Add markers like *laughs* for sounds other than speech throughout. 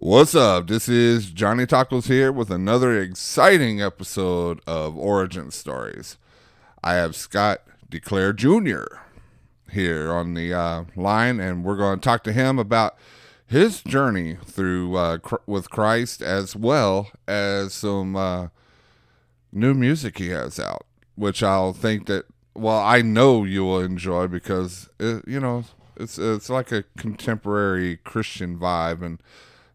What's up? This is Johnny Tacos here with another exciting episode of Origin Stories. I have Scott DeClaire Jr. here on the uh, line, and we're going to talk to him about his journey through uh, cr- with Christ as well as some uh, new music he has out, which I'll think that well, I know you will enjoy because it, you know it's it's like a contemporary Christian vibe and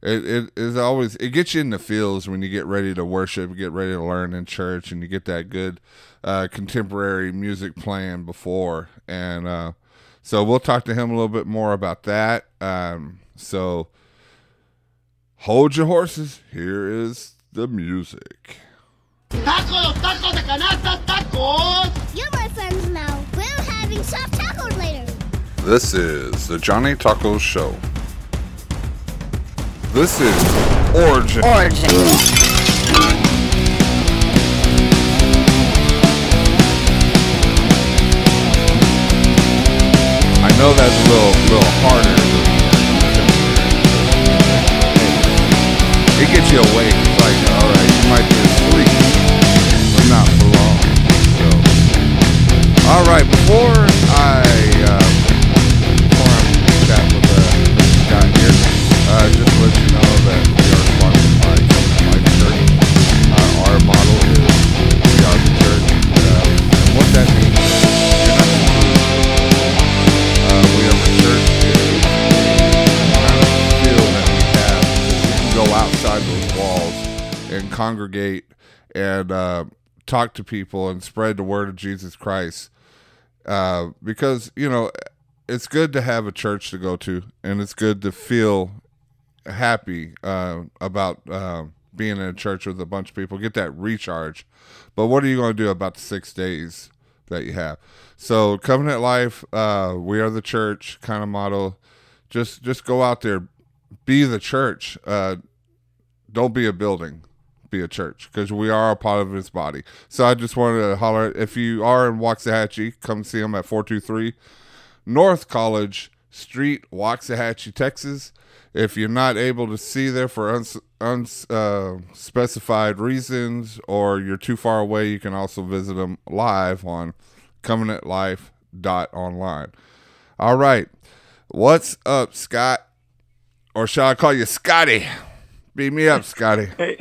it, it is always it gets you in the feels when you get ready to worship, get ready to learn in church, and you get that good uh, contemporary music playing before. And uh, so we'll talk to him a little bit more about that. Um, so hold your horses. Here is the music. ¡Tacos, tacos de canasta, tacos! You're my friends now. We're having soft tacos later. This is the Johnny Tacos Show. This is Origin. Origin. I know that's a little little harder. It gets you awake. It's like, all right, you might be asleep, but not for long. So, all right, before congregate and uh, talk to people and spread the word of Jesus Christ. Uh, because you know it's good to have a church to go to, and it's good to feel happy uh, about uh, being in a church with a bunch of people. Get that recharge. But what are you going to do about the six days that you have? So Covenant Life, uh, we are the church kind of model. Just just go out there, be the church. Uh, don't be a building, be a church because we are a part of His body. So I just wanted to holler. If you are in Waxahachie, come see them at four two three North College Street, Waxahachie, Texas. If you're not able to see there for unspecified uns, uh, reasons or you're too far away, you can also visit them live on covenantlife.online. All right. What's up, Scott? Or shall I call you Scotty? Beat me up, Scotty. *laughs* Hey,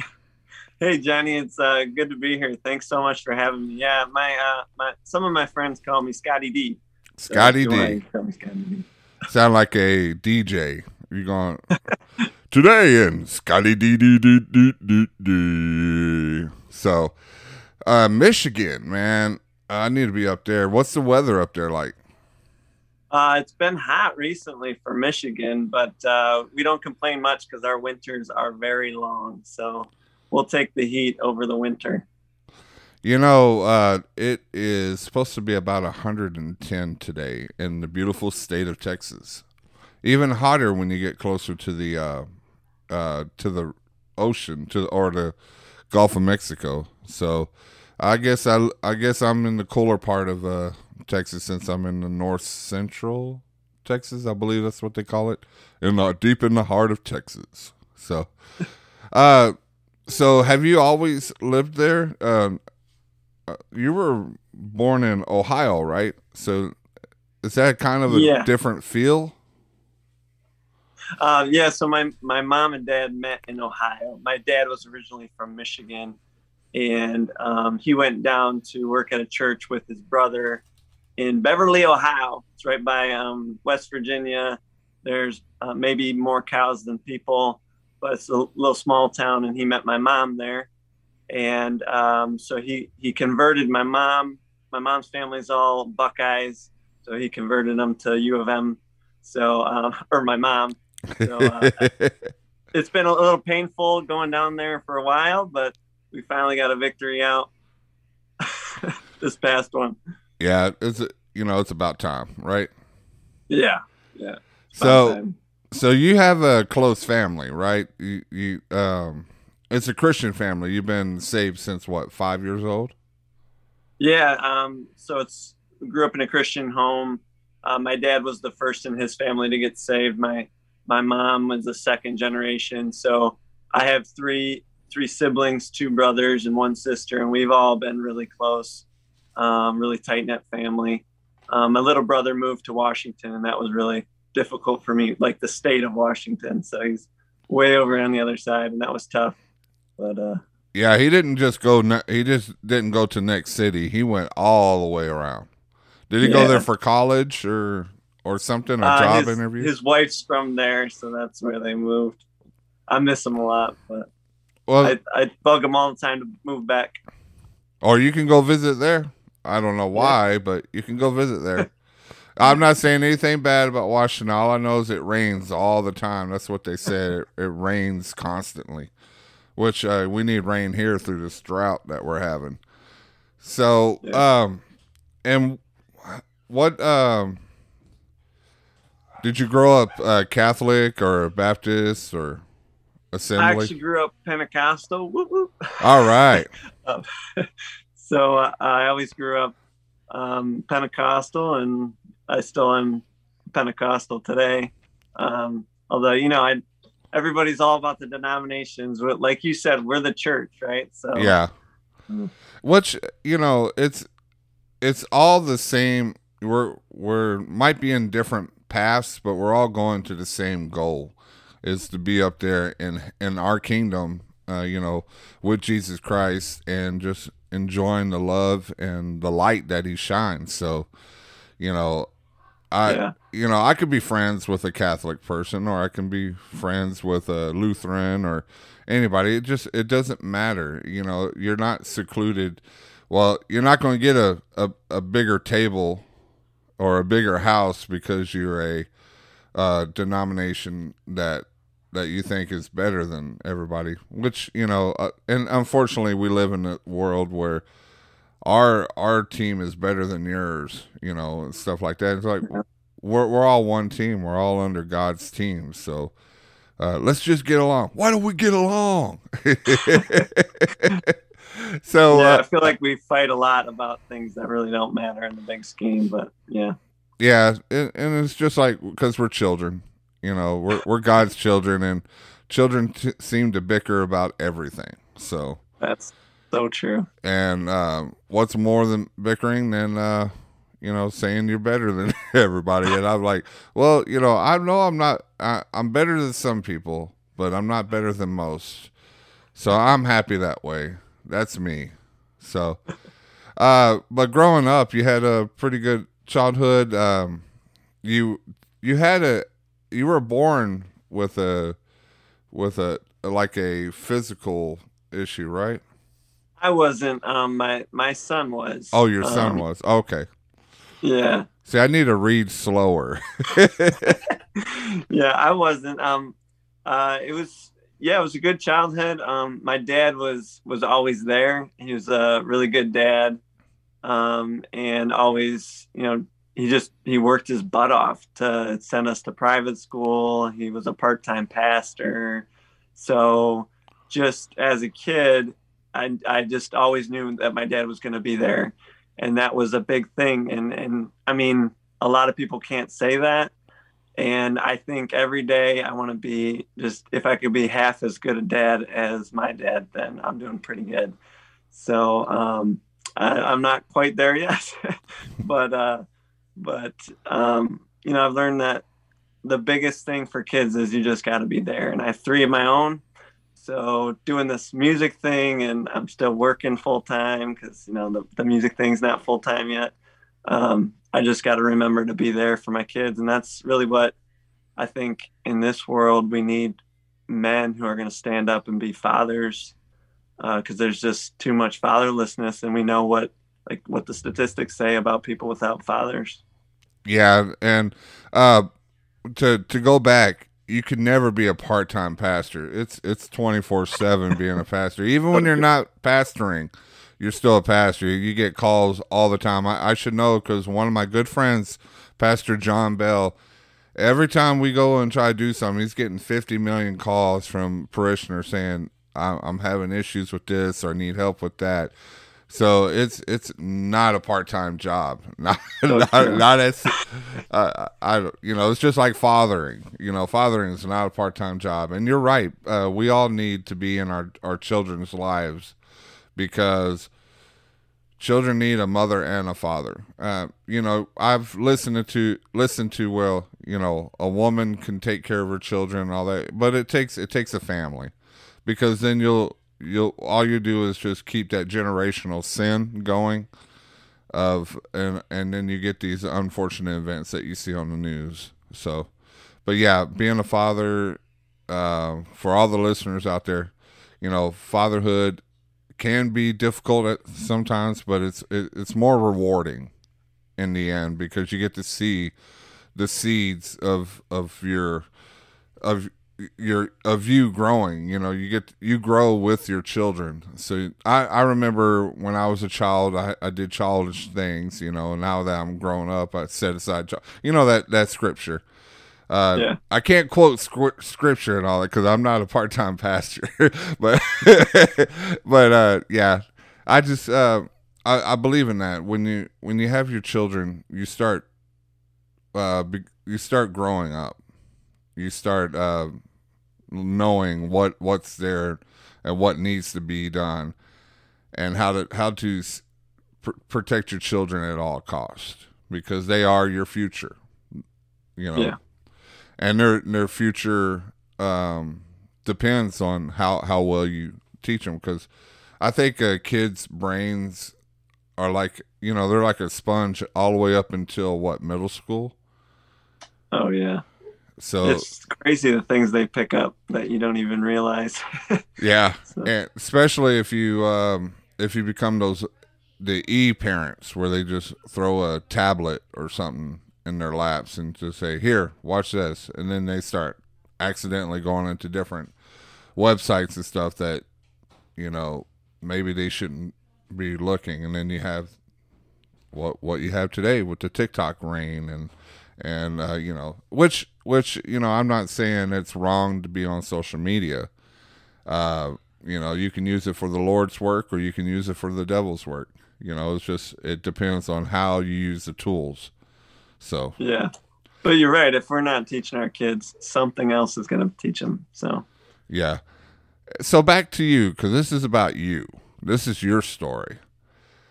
hey, Johnny, it's uh, good to be here. Thanks so much for having me. Yeah, my uh, my some of my friends call me Scotty D. Scotty D. Scotty D. Sound like a DJ. You're going *laughs* today in Scotty D D D D D D. So, uh, Michigan, man, I need to be up there. What's the weather up there like? Uh, it's been hot recently for Michigan, but uh, we don't complain much because our winters are very long. So we'll take the heat over the winter. You know, uh, it is supposed to be about 110 today in the beautiful state of Texas. Even hotter when you get closer to the uh, uh, to the ocean, to or the Gulf of Mexico. So, I guess I I guess I'm in the cooler part of uh, Texas since I'm in the north central Texas. I believe that's what they call it, in the deep in the heart of Texas. So, *laughs* uh, so have you always lived there? Um, uh, you were born in Ohio, right? So is that kind of a Yeah. different feel? Uh, yeah, so my my mom and dad met in Ohio. My dad was originally from Michigan, and um, he went down to work at a church with his brother in Beverly, Ohio. It's right by um, West Virginia. There's uh, maybe more cows than people, but it's a little small town. And he met my mom there, and um, so he he converted my mom. My mom's family's all Buckeyes, so he converted them to U of M. So, uh, *laughs* or my mom. So, uh, *laughs* it's been a little painful going down there for a while, but we finally got a victory out *laughs* this past one. yeah, it's you know it's about time, right? Yeah, yeah. So time. So you have a close family, right? You you um, it's a Christian family. You've been saved since what five years old? yeah. Um, so it's grew up in a Christian home. Uh, my dad was the first in his family to get saved. My my mom was a second generation. So I have three three siblings, two brothers, and one sister, and we've all been really close, um, really tight knit family. Um, my little brother moved to Washington, and that was really difficult for me, like the state of Washington. So he's way over on the other side, and that was tough. But uh, Yeah, he didn't just go. He just didn't go to next city. He went all the way around. Did he go there for college or or something? A uh, job his, interview? his wife's from there, so that's where they moved. I miss him a lot, but well, I, I bug him all the time to move back. or you can go visit there. I don't know why, but you can go visit there. *laughs* I'm not saying anything bad about Washington. All I know is it rains all the time. That's what they said. It, it rains constantly, which uh, we need rain here through this drought that we're having. So, um, and what um, did you grow up uh, Catholic or Baptist or I Assembly? actually grew up Pentecostal. Whoop, whoop. all right. Um, *laughs* *laughs* so uh, I always grew up um, Pentecostal, and I still am Pentecostal today. Um, although you know, I everybody's all about the denominations. Like you said, we're the church, right? So Yeah. Which you know, it's it's all the same. We're we're might be in different paths, but we're all going to the same goal, is to be up there in in our kingdom. Uh, you know, with Jesus Christ and just enjoying the love and the light that He shines. So, you know, I Yeah. you know I could be friends with a Catholic person, or I can be friends with a Lutheran or anybody. It just it doesn't matter. You know, you're not secluded. Well, you're not going to get a, a, a bigger table or a bigger house because you're a uh, denomination that that you think is better than everybody. Which you know, uh, and unfortunately, we live in a world where our our team is better than yours. You know, and stuff like that. It's like we're we're all one team. We're all under God's team. So uh, let's just get along. Why don't we get along? *laughs* so yeah, I uh, feel like we fight a lot about things that really don't matter in the big scheme. But yeah, yeah, and, and it's just like because we're children. You know, we're we're God's children, and children t- seem to bicker about everything. So. that's so true. And um, what's more than bickering than uh, you know saying you're better than *laughs* everybody? And I'm like, well, you know, I know I'm not. I, I'm better than some people, but I'm not better than most. So I'm happy that way. That's me. So, uh, but growing up, you had a pretty good childhood. Um, you you had a you were born with a with a like a physical issue, right? I wasn't. Um, my my son was. Oh, your son Um, was okay. Yeah. See, I need to read slower. *laughs* yeah, I wasn't. Um, uh, it was yeah, it was a good childhood. Um, my dad was was always there. He was a really good dad, um, and always you know he just he worked his butt off to send us to private school. He was a part time pastor, so just as a kid, I I just always knew that my dad was going to be there, and that was a big thing. And and I mean, a lot of people can't say that and I think every day I want to be just if I could be half as good a dad as my dad, then I'm doing pretty good. So um, I, I'm not quite there yet, *laughs* but uh, but um, you know I've learned that the biggest thing for kids is you just got to be there, and I have three of my own. So doing this music thing, and I'm still working full time because you know the, the music thing's not full time yet. Um, I just got to remember to be there for my kids. And that's really what I think in this world we need men who are going to stand up and be fathers because there's just too much fatherlessness. And we know what, like, what the statistics say about people without fathers. yeah, and uh, to to go back, you could never be a part time pastor. It's it's twenty four seven being a pastor, even when you're not pastoring. You're still a pastor. You get calls all the time. I, I should know because one of my good friends, Pastor John Bell, every time we go and try to do something, he's getting 50 million calls from parishioners saying, I'm, I'm having issues with this or need help with that. So it's it's not a part time job. *laughs* Not So not, not as uh, I you know it's just like fathering. You know, fathering is not a part time job. And you're right. Uh, we all need to be in our our children's lives because children need a mother and a father. Uh, you know, I've listened to listened to well, you know, a woman can take care of her children and all that, but it takes it takes a family because then you'll you'll all you do is just keep that generational sin going of and and then you get these unfortunate events that you see on the news. So, but yeah, being a father uh, for all the listeners out there, you know, fatherhood can be difficult at sometimes, but it's it, it's more rewarding in the end because you get to see the seeds of of your of your of you growing you know you get you grow with your children so i i remember when i was a child i, I did childish things you know now that i'm grown up i set aside you know that that scripture uh, Yeah. I can't quote scr- scripture and all that because I'm not a part-time *laughs* pastor, but *laughs* but uh, yeah, I just uh, I, I believe in that. When you when you have your children, you start uh, be, you start growing up. You start uh, knowing what what's there and what needs to be done, and how to how to pr- protect your children at all costs because they are your future. You know, Yeah. and their their future um, depends on how how well you teach them. Because I think uh, kids' brains are like you know they're like a sponge all the way up until what middle school. Oh yeah. So It's crazy the things they pick up that you don't even realize. *laughs* yeah, So- and especially if you um, if you become those the e parents where they just throw a tablet or something in their laps and just say here watch this and then they start accidentally going into different websites and stuff that you know maybe they shouldn't be looking and then you have what what you have today with the TikTok reign and and uh, you know which which you know I'm not saying it's wrong to be on social media. Uh, you know you can use it for the lord's work or you can use it for the devil's work. You know it's just it depends on how you use the tools. So. Yeah. But you're right. If we're not teaching our kids, something else is going to teach them. So. Yeah. So back to you because this is about you. This is your story.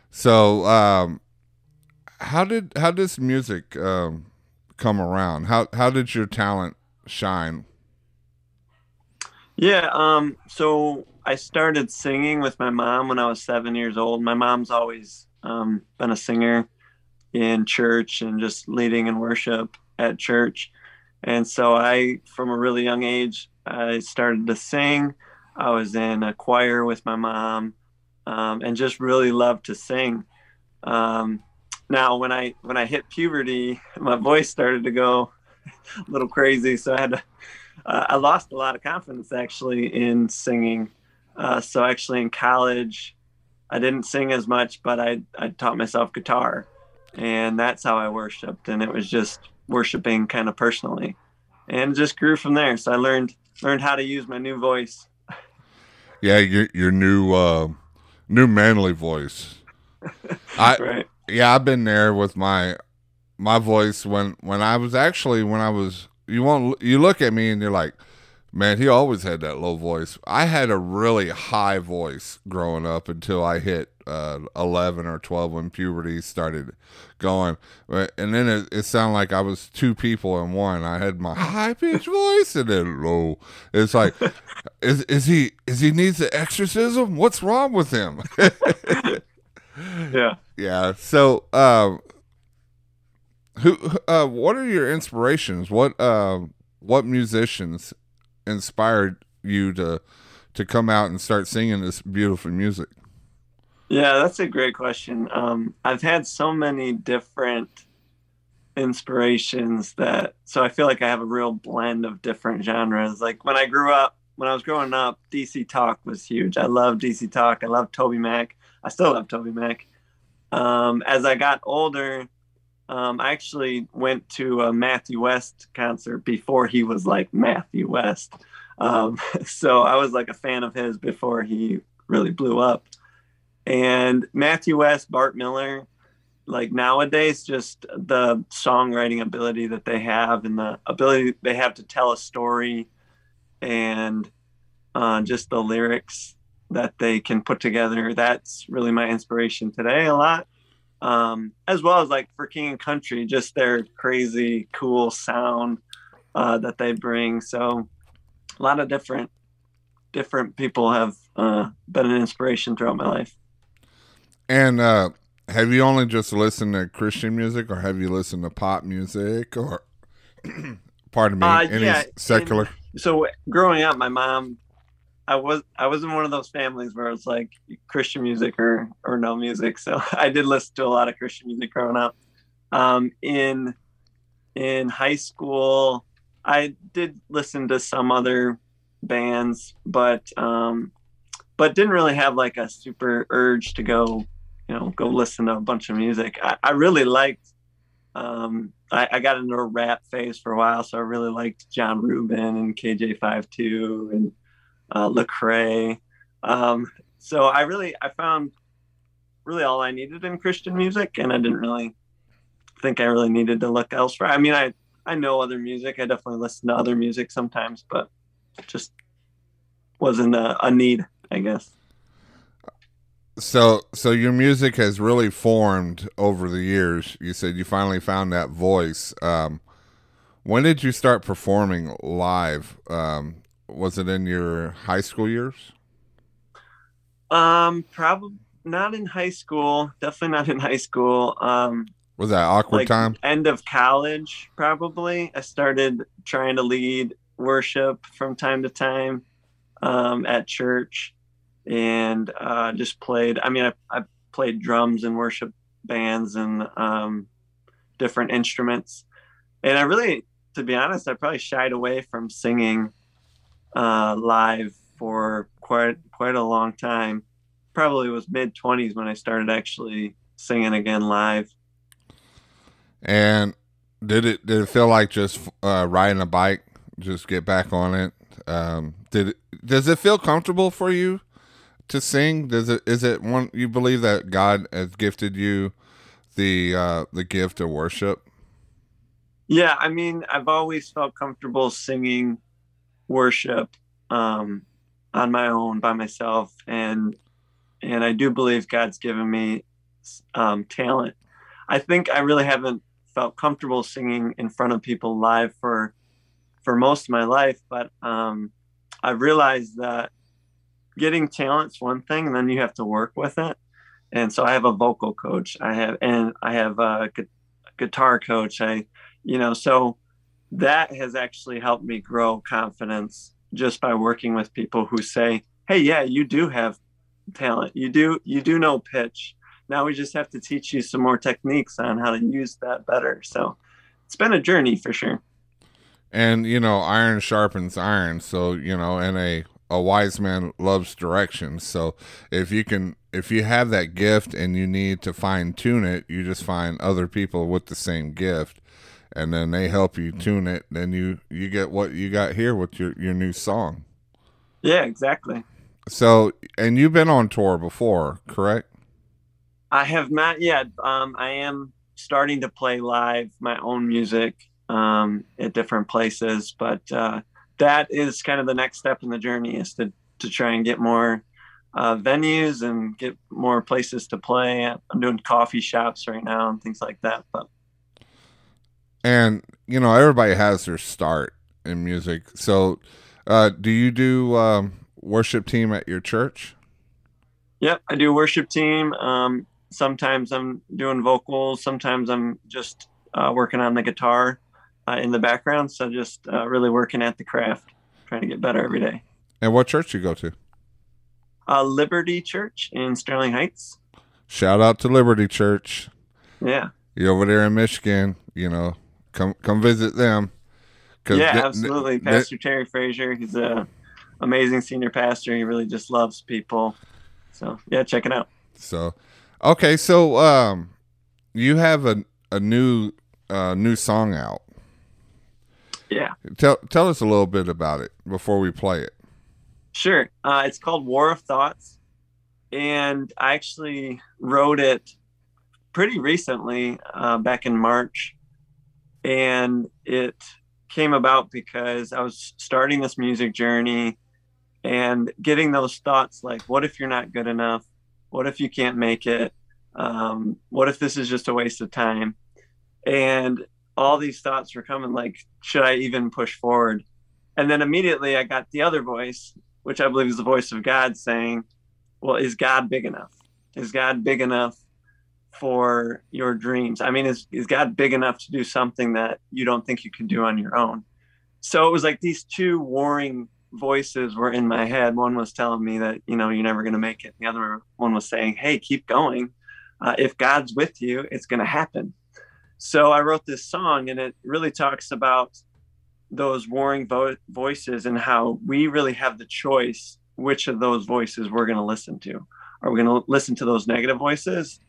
So um how did how does music um come around how how did your talent shine Yeah, um, so I started singing with my mom when I was seven years old. My mom's always um, been a singer in church and just leading in worship at church. And so I, from a really young age, I started to sing. I was in a choir with my mom um, and just really loved to sing. Um, now, when I when I hit puberty, my voice started to go *laughs* a little crazy, so I had to uh, I lost a lot of confidence actually in singing. Uh, so actually in college, I didn't sing as much, but I, I taught myself guitar, and that's how I worshipped. And it was just worshiping kind of personally, and it just grew from there. So I learned learned how to use my new voice. yeah your your new uh new manly voice *laughs* i Right. Yeah i've been there with my my voice when when i was actually when i was you won't you look at me and you're like man he always had that low voice. I had a really high voice growing up until i hit uh 11 or 12 when puberty started going. And then it, it sounded like i was two people in one. I had my high pitched voice and then low. It's like *laughs* is is he is he needs an exorcism? What's wrong with him *laughs* Yeah. yeah. So, um, who, uh, what are your inspirations? What, uh, what musicians inspired you to to come out and start singing this beautiful music? Yeah, that's a great question. Um, I've had so many different inspirations that so I feel like I have a real blend of different genres. Like when I grew up, when I was growing up, DC Talk was huge. I love DC Talk. I love Toby Mac. I still love Toby Mac. Um, as I got older, um, I actually went to a Matthew West concert before he was like Matthew West. Um, *laughs* so I was like a fan of his before he really blew up And Matthew West, Bart Millard, like nowadays, just the songwriting ability that they have and the ability they have to tell a story and uh, just the lyrics that they can put together. That's really my inspiration today a lot. Um, as well as like for King and Country, just their crazy cool sound uh, that they bring. So a lot of different different people have uh, been an inspiration throughout my life. And uh, have you only just listened to Christian music, or have you listened to pop music, or *clears throat* pardon me, Uh, any yeah, secular? So growing up, my mom, I was I was in one of those families where it's like Christian music or or no music. So *laughs* I did listen to a lot of Christian music growing up. Um, in in high school, I did listen to some other bands, but um, but didn't really have like a super urge to go, you know, go listen to a bunch of music. I, I really liked um, I, I, got into a rap phase for a while, so I really liked John Reuben and KJ52 and uh, Lecrae. Um, so I really I found really all I needed in Christian music, and I didn't really think I really needed to look elsewhere. I mean, I I know other music. I definitely listen to other music sometimes, but just wasn't a, a need, I guess so so your music has really formed over the years. You said you finally found that voice. Um, when did you start performing live? Um, was it in your high school years? Um probably not in high school. Definitely not in high school. Um was that awkward like time? end of college probably. I started trying to lead worship from time to time um, at church and uh, just played. I mean, I, I, played drums in worship bands and um, different instruments. And I really, to be honest, I probably shied away from singing uh, live for quite quite a long time. Probably was mid twenties when I started actually singing again live. And did it did it feel like just uh, riding a bike? Just get back on it. Um, did it, does it feel comfortable for you? To sing? Does it is it one you believe that God has gifted you the uh the gift of worship? Yeah, I mean, I've always felt comfortable singing worship um on my own by myself and and I do believe God's given me um talent. I think I really haven't felt comfortable singing in front of people live for for most of my life, but um I've realized that getting talent's one thing, and then you have to work with it. And so I have a vocal coach. I have and I have a gu- guitar coach. I, you know, so that has actually helped me grow confidence just by working with people who say, "Hey, yeah, you do have talent. You do you do know pitch. Now we just have to teach you some more techniques on how to use that better." So it's been a journey for sure. And you know, iron sharpens iron. So you know, in a a wise man loves directions. So if you can, if you have that gift and you need to fine tune it, you just find other people with the same gift, and then they help you tune it. Then you you get what you got here with your your new song. Yeah, exactly. So, and you've been on tour before, correct? I have not yet. Um, I am starting to play live my own music um, at different places, but uh, that is kind of the next step in the journey is to to try and get more uh, venues and get more places to play. I'm doing coffee shops right now and things like that. But and you know, everybody has their start in music. So, uh, do you do um, worship team at your church? Yep, I do worship team. Um, sometimes I'm doing vocals. Sometimes I'm just uh, working on the guitar uh, in the background. So just uh, really working at the craft, trying to get better every day. And what church you go to? Uh, Liberty Church in Sterling Heights. Shout out to Liberty Church. Yeah. You're over there in Michigan, you know, come come visit them. Yeah, absolutely. Pastor Terry Frazier, he's a amazing senior pastor. He really just loves people. So yeah, check it out. So, okay, so um, you have a a new uh, new song out. Yeah. Tell tell us a little bit about it before we play it. Sure. Uh, it's called War of Thoughts, and I actually wrote it pretty recently, uh, back in March, and it came about because I was starting this music journey and getting those thoughts like, what if you're not good enough? What if you can't make it? Um, what if this is just a waste of time? And all these thoughts were coming like, should I even push forward? And then immediately I got the other voice, which I believe is the voice of God saying, well, is God big enough? Is God big enough for your dreams? I mean, is, is God big enough to do something that you don't think you can do on your own? So it was like these two warring voices were in my head. One was telling me that, you know, you're never going to make it. The other one was saying, hey, keep going. Uh, if God's with you, it's going to happen. So I wrote this song and it really talks about those warring vo- voices and how we really have the choice which of those voices we're going to listen to. Are we going to listen to those negative voices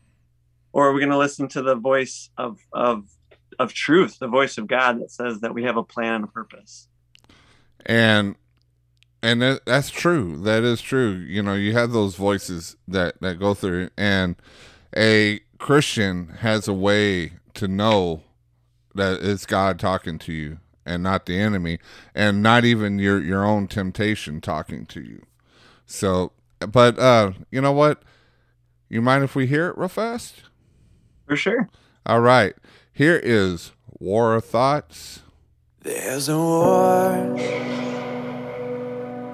or are we going to listen to the voice of, of, of truth, the voice of God that says that we have a plan and a purpose? And and that, that's true. That is true. You know, you have those voices that that go through, and a Christian has a way to know that it's God talking to you and not the enemy, and not even your your own temptation talking to you. So, but uh, you know what? You mind if we hear it real fast? For sure. All right. Here is War of Thoughts. There's a war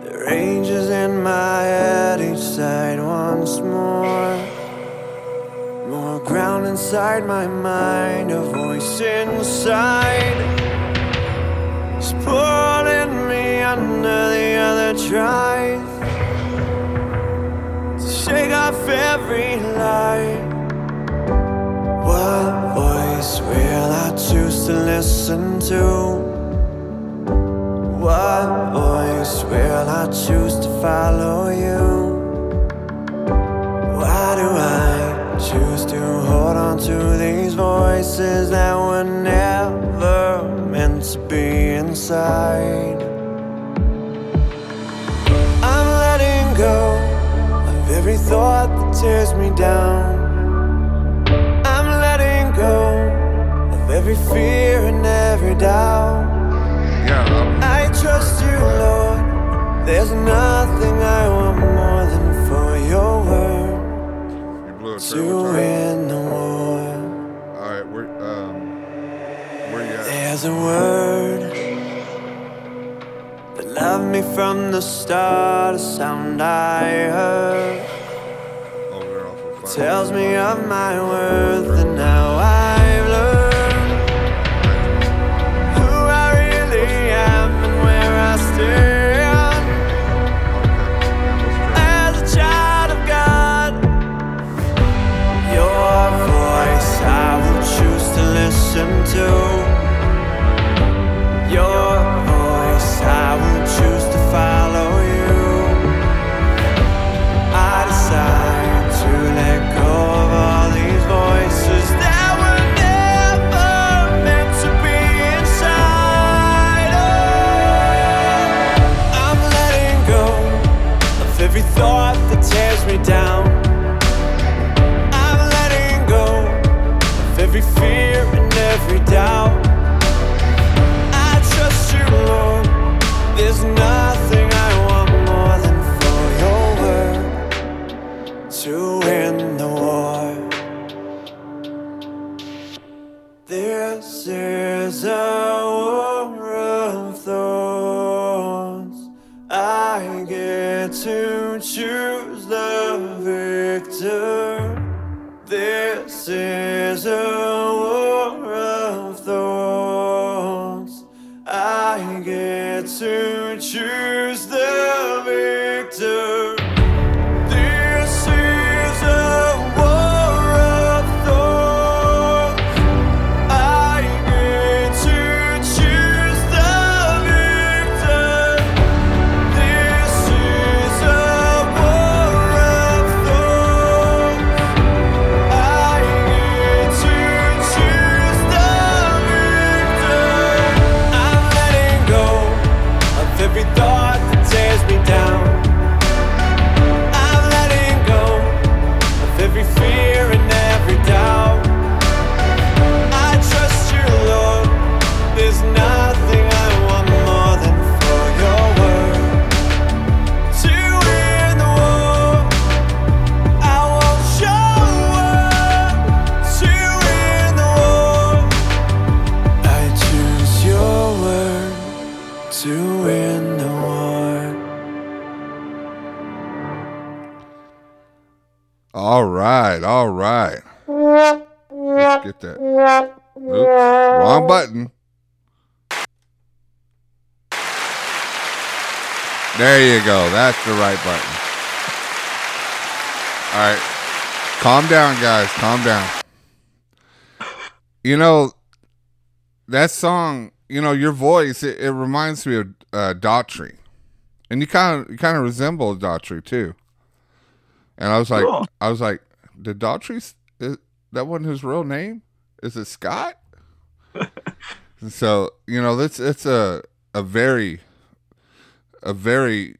that ranges in my head each side once more. Ground inside my mind, a voice inside. is pulling me under the other tries to shake off every lie. What voice will I choose to listen to? What voice will I choose to follow you? Why do I choose to hold on to these voices that were never meant to be inside? I'm letting go of every thought that tears me down. I'm letting go of every fear and every doubt. Yeah, I trust you, Lord. There's nothing I want more you blew to win the war. All right, we're um, where you at? There's a word that loved me from the start, a sound I heard. Over there off of five. Tells me of my worth, and now I've listen to. Your voice I will choose to follow you. I decide to let go of all these voices that were never meant to be inside. Oh, I'm letting go of every thought that tears me down. I'm letting go of every fear you go. That's the right button. All right. Calm down, guys. Calm down. You know, that song, you know, your voice, it, it reminds me of uh, Daughtry. And you kind of you kind of resemble Daughtry too. And I was like, Cool. I was like, did Daughtry, is, that wasn't his real name? Is it Scott? *laughs* so, you know, this it's a a very a very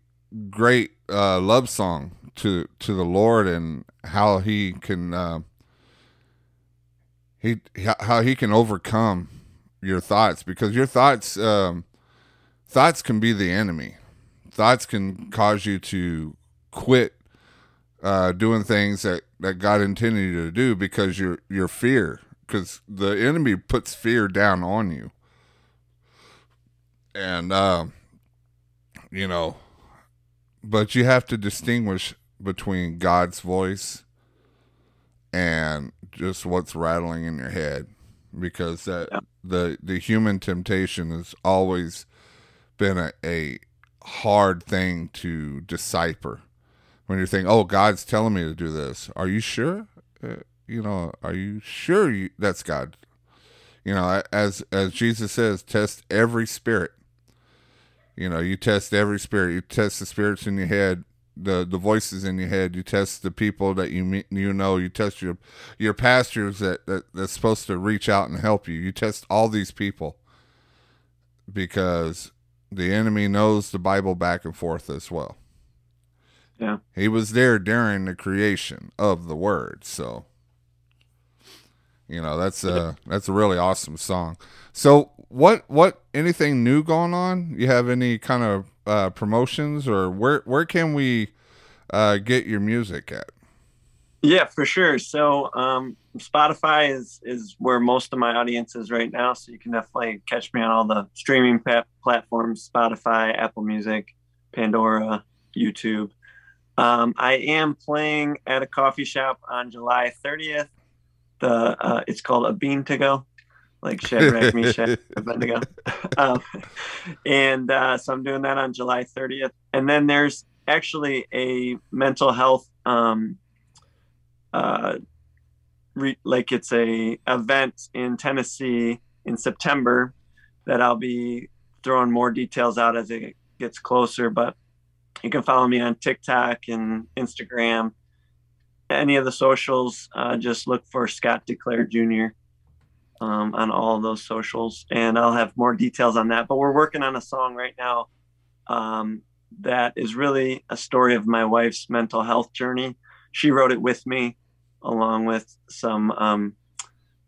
great uh, love song to to the Lord and how he can uh, he how he can overcome your thoughts because your thoughts um, thoughts can be the enemy. Thoughts can cause you to quit uh, doing things that, that God intended you to do because your your fear because the enemy puts fear down on you and um you know but you have to distinguish between God's voice and just what's rattling in your head because that the the human temptation has always been a, a hard thing to decipher. When you're thinking oh god's telling me to do this are you sure? Uh, you know are you sure you, that's god? You know as as jesus says test every spirit you know you test every spirit. You test the spirits in your head the the voices in your head. You test the people that you meet you know. You test your your pastors that, that that's supposed to reach out and help you. You test all these people because the enemy knows the bible back and forth as well. Yeah. he was there during the creation of the word so you know that's a that's a really awesome song. So what what anything new going on you have any kind of uh promotions or where where can we uh get your music at Yeah, for sure. So um, Spotify is is where most of my audience is right now. So you can definitely catch me on all the streaming platforms: Spotify, Apple Music, Pandora, YouTube. Um, I am playing at a coffee shop on July 30th. The uh, it's called a Bean to Go, like Shadrach, Meshach, Abednego. um, and uh, so I'm doing that on July 30th. And then there's actually a mental health um, uh, re- like it's a event in Tennessee in September that I'll be throwing more details out as it gets closer. But you can follow me on TikTok and Instagram, any of the socials. Uh, just look for Scott DeClaire Jr. Um, on all of those socials, and I'll have more details on that. But we're working on a song right now um, that is really a story of my wife's mental health journey. She wrote it with me, along with some um,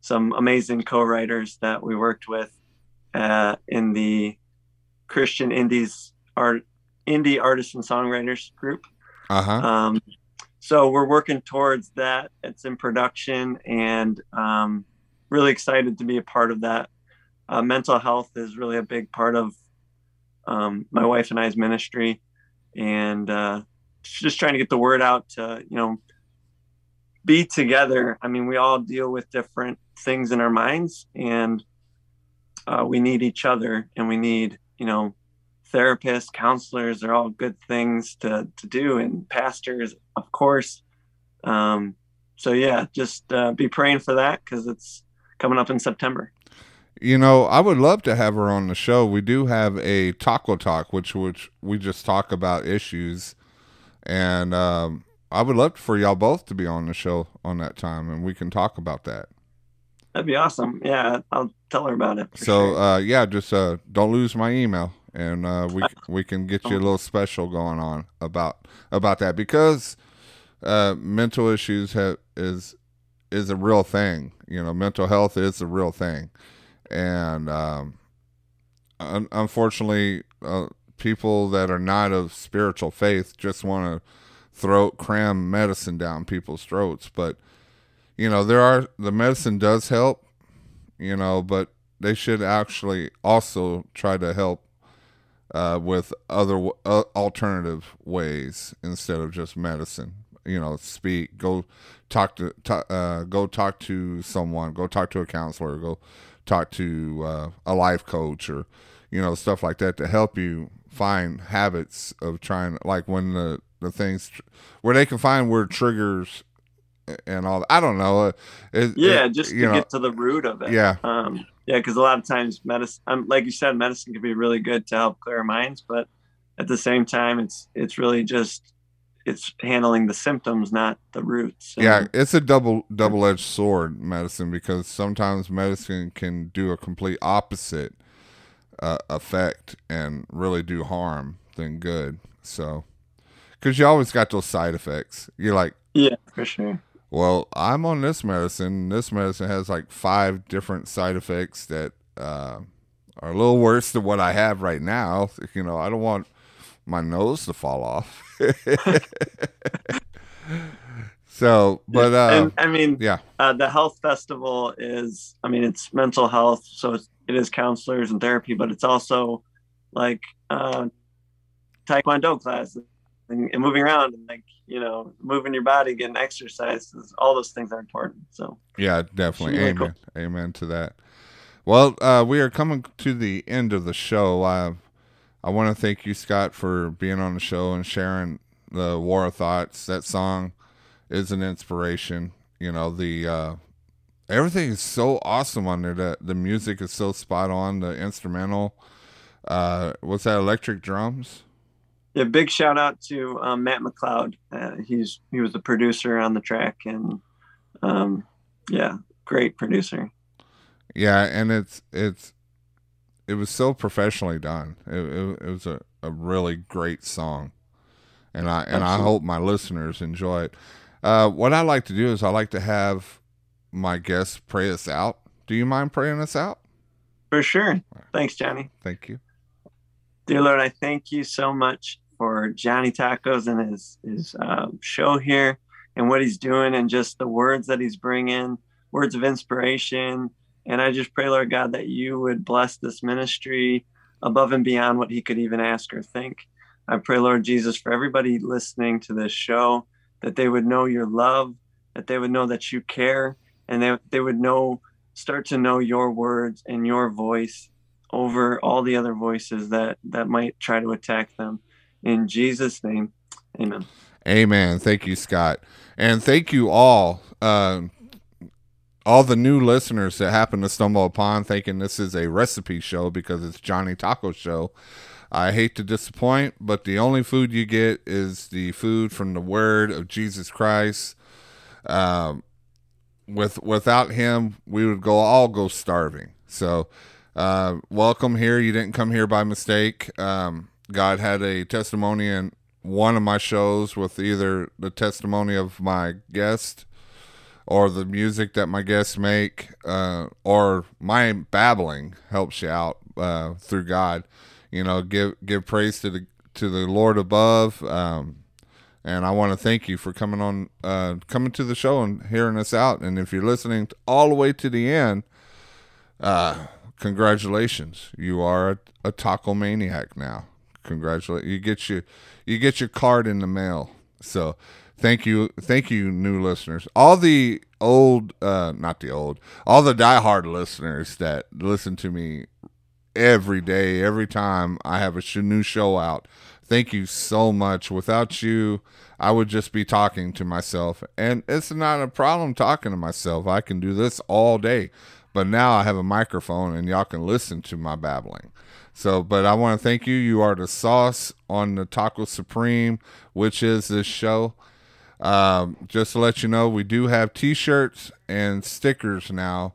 some amazing co-writers that we worked with uh, in the Christian Indies art indie artists and songwriters group. uh-huh Um, so we're working towards that. It's in production, and um, really excited to be a part of that. Uh, mental health is really a big part of um, my wife and I's ministry, and uh, just trying to get the word out to you know be together. I mean, we all deal with different things in our minds, and uh, we need each other, and we need you know therapists, counselors are all good things to, to do, and pastors, of course. Um, so yeah, just uh, be praying for that because it's coming up in September. You know, I would love to have her on the show. We do have a taco talk, which which we just talk about issues, and um, I would love for y'all both to be on the show on that time, and we can talk about that. That'd be awesome. Yeah, I'll tell her about it. So sure. uh, yeah, just uh, don't lose my email, and uh, we *laughs* we can get you a little special going on about about that because uh, mental issues have is is a real thing. You know, mental health is a real thing, and um, un- unfortunately, uh, people that are not of spiritual faith just want to throat cram medicine down people's throats. But you know, there are the medicine does help. You know, but they should actually also try to help uh, with other uh, alternative ways instead of just medicine. You know speak go talk to uh, go talk to someone go talk to a counselor go talk to uh, a life coach or you know stuff like that to help you find habits of trying like when the the things tr- where they can find where triggers and all that. I don't know. uh, It, Yeah, it- just to know, get to the root of it. Yeah. Um, yeah, because a lot of times medicine, um, like you said, medicine can be really good to help clear minds, but at the same time, it's it's really just it's handling the symptoms, not the roots. And- yeah, it's a double double edged sword medicine because sometimes medicine can do a complete opposite uh, effect and really do harm than good. So, because you always got those side effects, you're like, yeah, for sure. well, I'm on this medicine. This medicine has like five different side effects that uh, are a little worse than what I have right now. You know, I don't want my nose to fall off. *laughs* so, but uh, and I mean, yeah, uh, the health festival is i mean it's mental health so it's, it is counselors and therapy but it's also like uh, taekwondo classes and, and moving around and like you know moving your body getting exercise all those things are important so yeah, definitely. Really Amen. Amen to that. Well, uh, we are coming to the end of the show. I, I want to thank you, Scott, for being on the show and sharing the War of Thoughts. That song is an inspiration. You know, the uh, everything is so awesome on there. The the music is so spot on. The instrumental. Uh, what's that? Electric drums. yeah big shout out to um, matt mcleod uh, he's he was the producer on the track and um, yeah great producer Yeah, and it's it's it was so professionally done. It, it, it was a, a really great song, and I and I hope my listeners enjoy it. Uh, what I like to do is I like to have my guests pray us out. Do you mind praying us out? for sure thanks johnny Thank you. Dear Lord, I thank you so much for Johnny Tacos and his his um, show here and what he's doing and just the words that he's bringing, words of inspiration. And I just pray, Lord God, that you would bless this ministry above and beyond what he could even ask or think. I pray, Lord Jesus, for everybody listening to this show, that they would know your love, that they would know that you care, and they, they would know, start to know your words and your voice over all the other voices that that might try to attack them in jesus name amen Amen. Thank you, Scott, and thank you all. Uh, all the new listeners that happen to stumble upon thinking this is a recipe show because it's Johnny Taco Show. I hate to disappoint, but the only food you get is the food from the Word of Jesus Christ. Um, with without him, we would go all go starving. So, uh, welcome here. You didn't come here by mistake. Um, God had a testimony in one of my shows with either the testimony of my guest or the music that my guests make, uh, or my babbling helps you out uh, through God. You know, give give praise to the to the Lord above. Um, and I want to thank you for coming on, uh, coming to the show and hearing us out. And if you're listening all the way to the end, uh, congratulations, you are a, a taco maniac now. Congratulate you get your you get your card in the mail. So thank you, thank you, new listeners. All the old, uh, not the old, all the diehard listeners that listen to me every day, every time I have a new show out. Thank you so much. Without you, I would just be talking to myself. And it's not a problem talking to myself. I can do this all day. But now I have a microphone and y'all can listen to my babbling. So, but I want to thank you. You are the sauce on the Taco Supreme, which is this show. Um, just to let you know, we do have t shirts and stickers now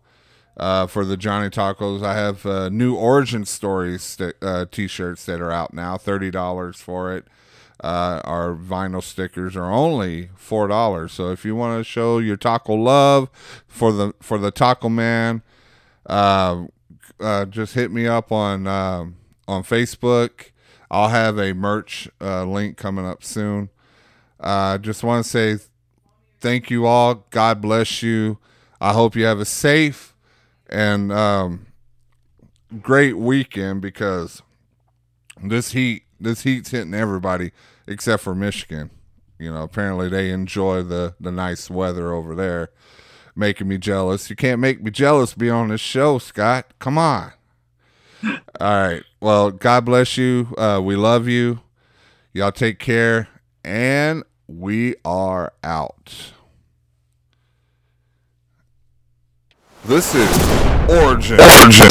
uh, for the Johnny Tacos. I have uh, new origin stories sti- uh, t-shirts that are out now, thirty dollars for it. Uh, our vinyl stickers are only four dollars. So if you want to show your taco love for the for the Taco Man, uh, uh, just hit me up on um on Facebook. I'll have a merch uh, link coming up soon. Uh, just want to say thank you all. God bless you. I hope you have a safe and um, great weekend because this heat this heat's hitting everybody except for Michigan. You know, apparently they enjoy the the nice weather over there, making me jealous. You can't make me jealous. Be on this show, Scott. Come on. *laughs* All right. Well, God bless you. Uh, we love you. Y'all take care, and we are out. This is Origin. Origin.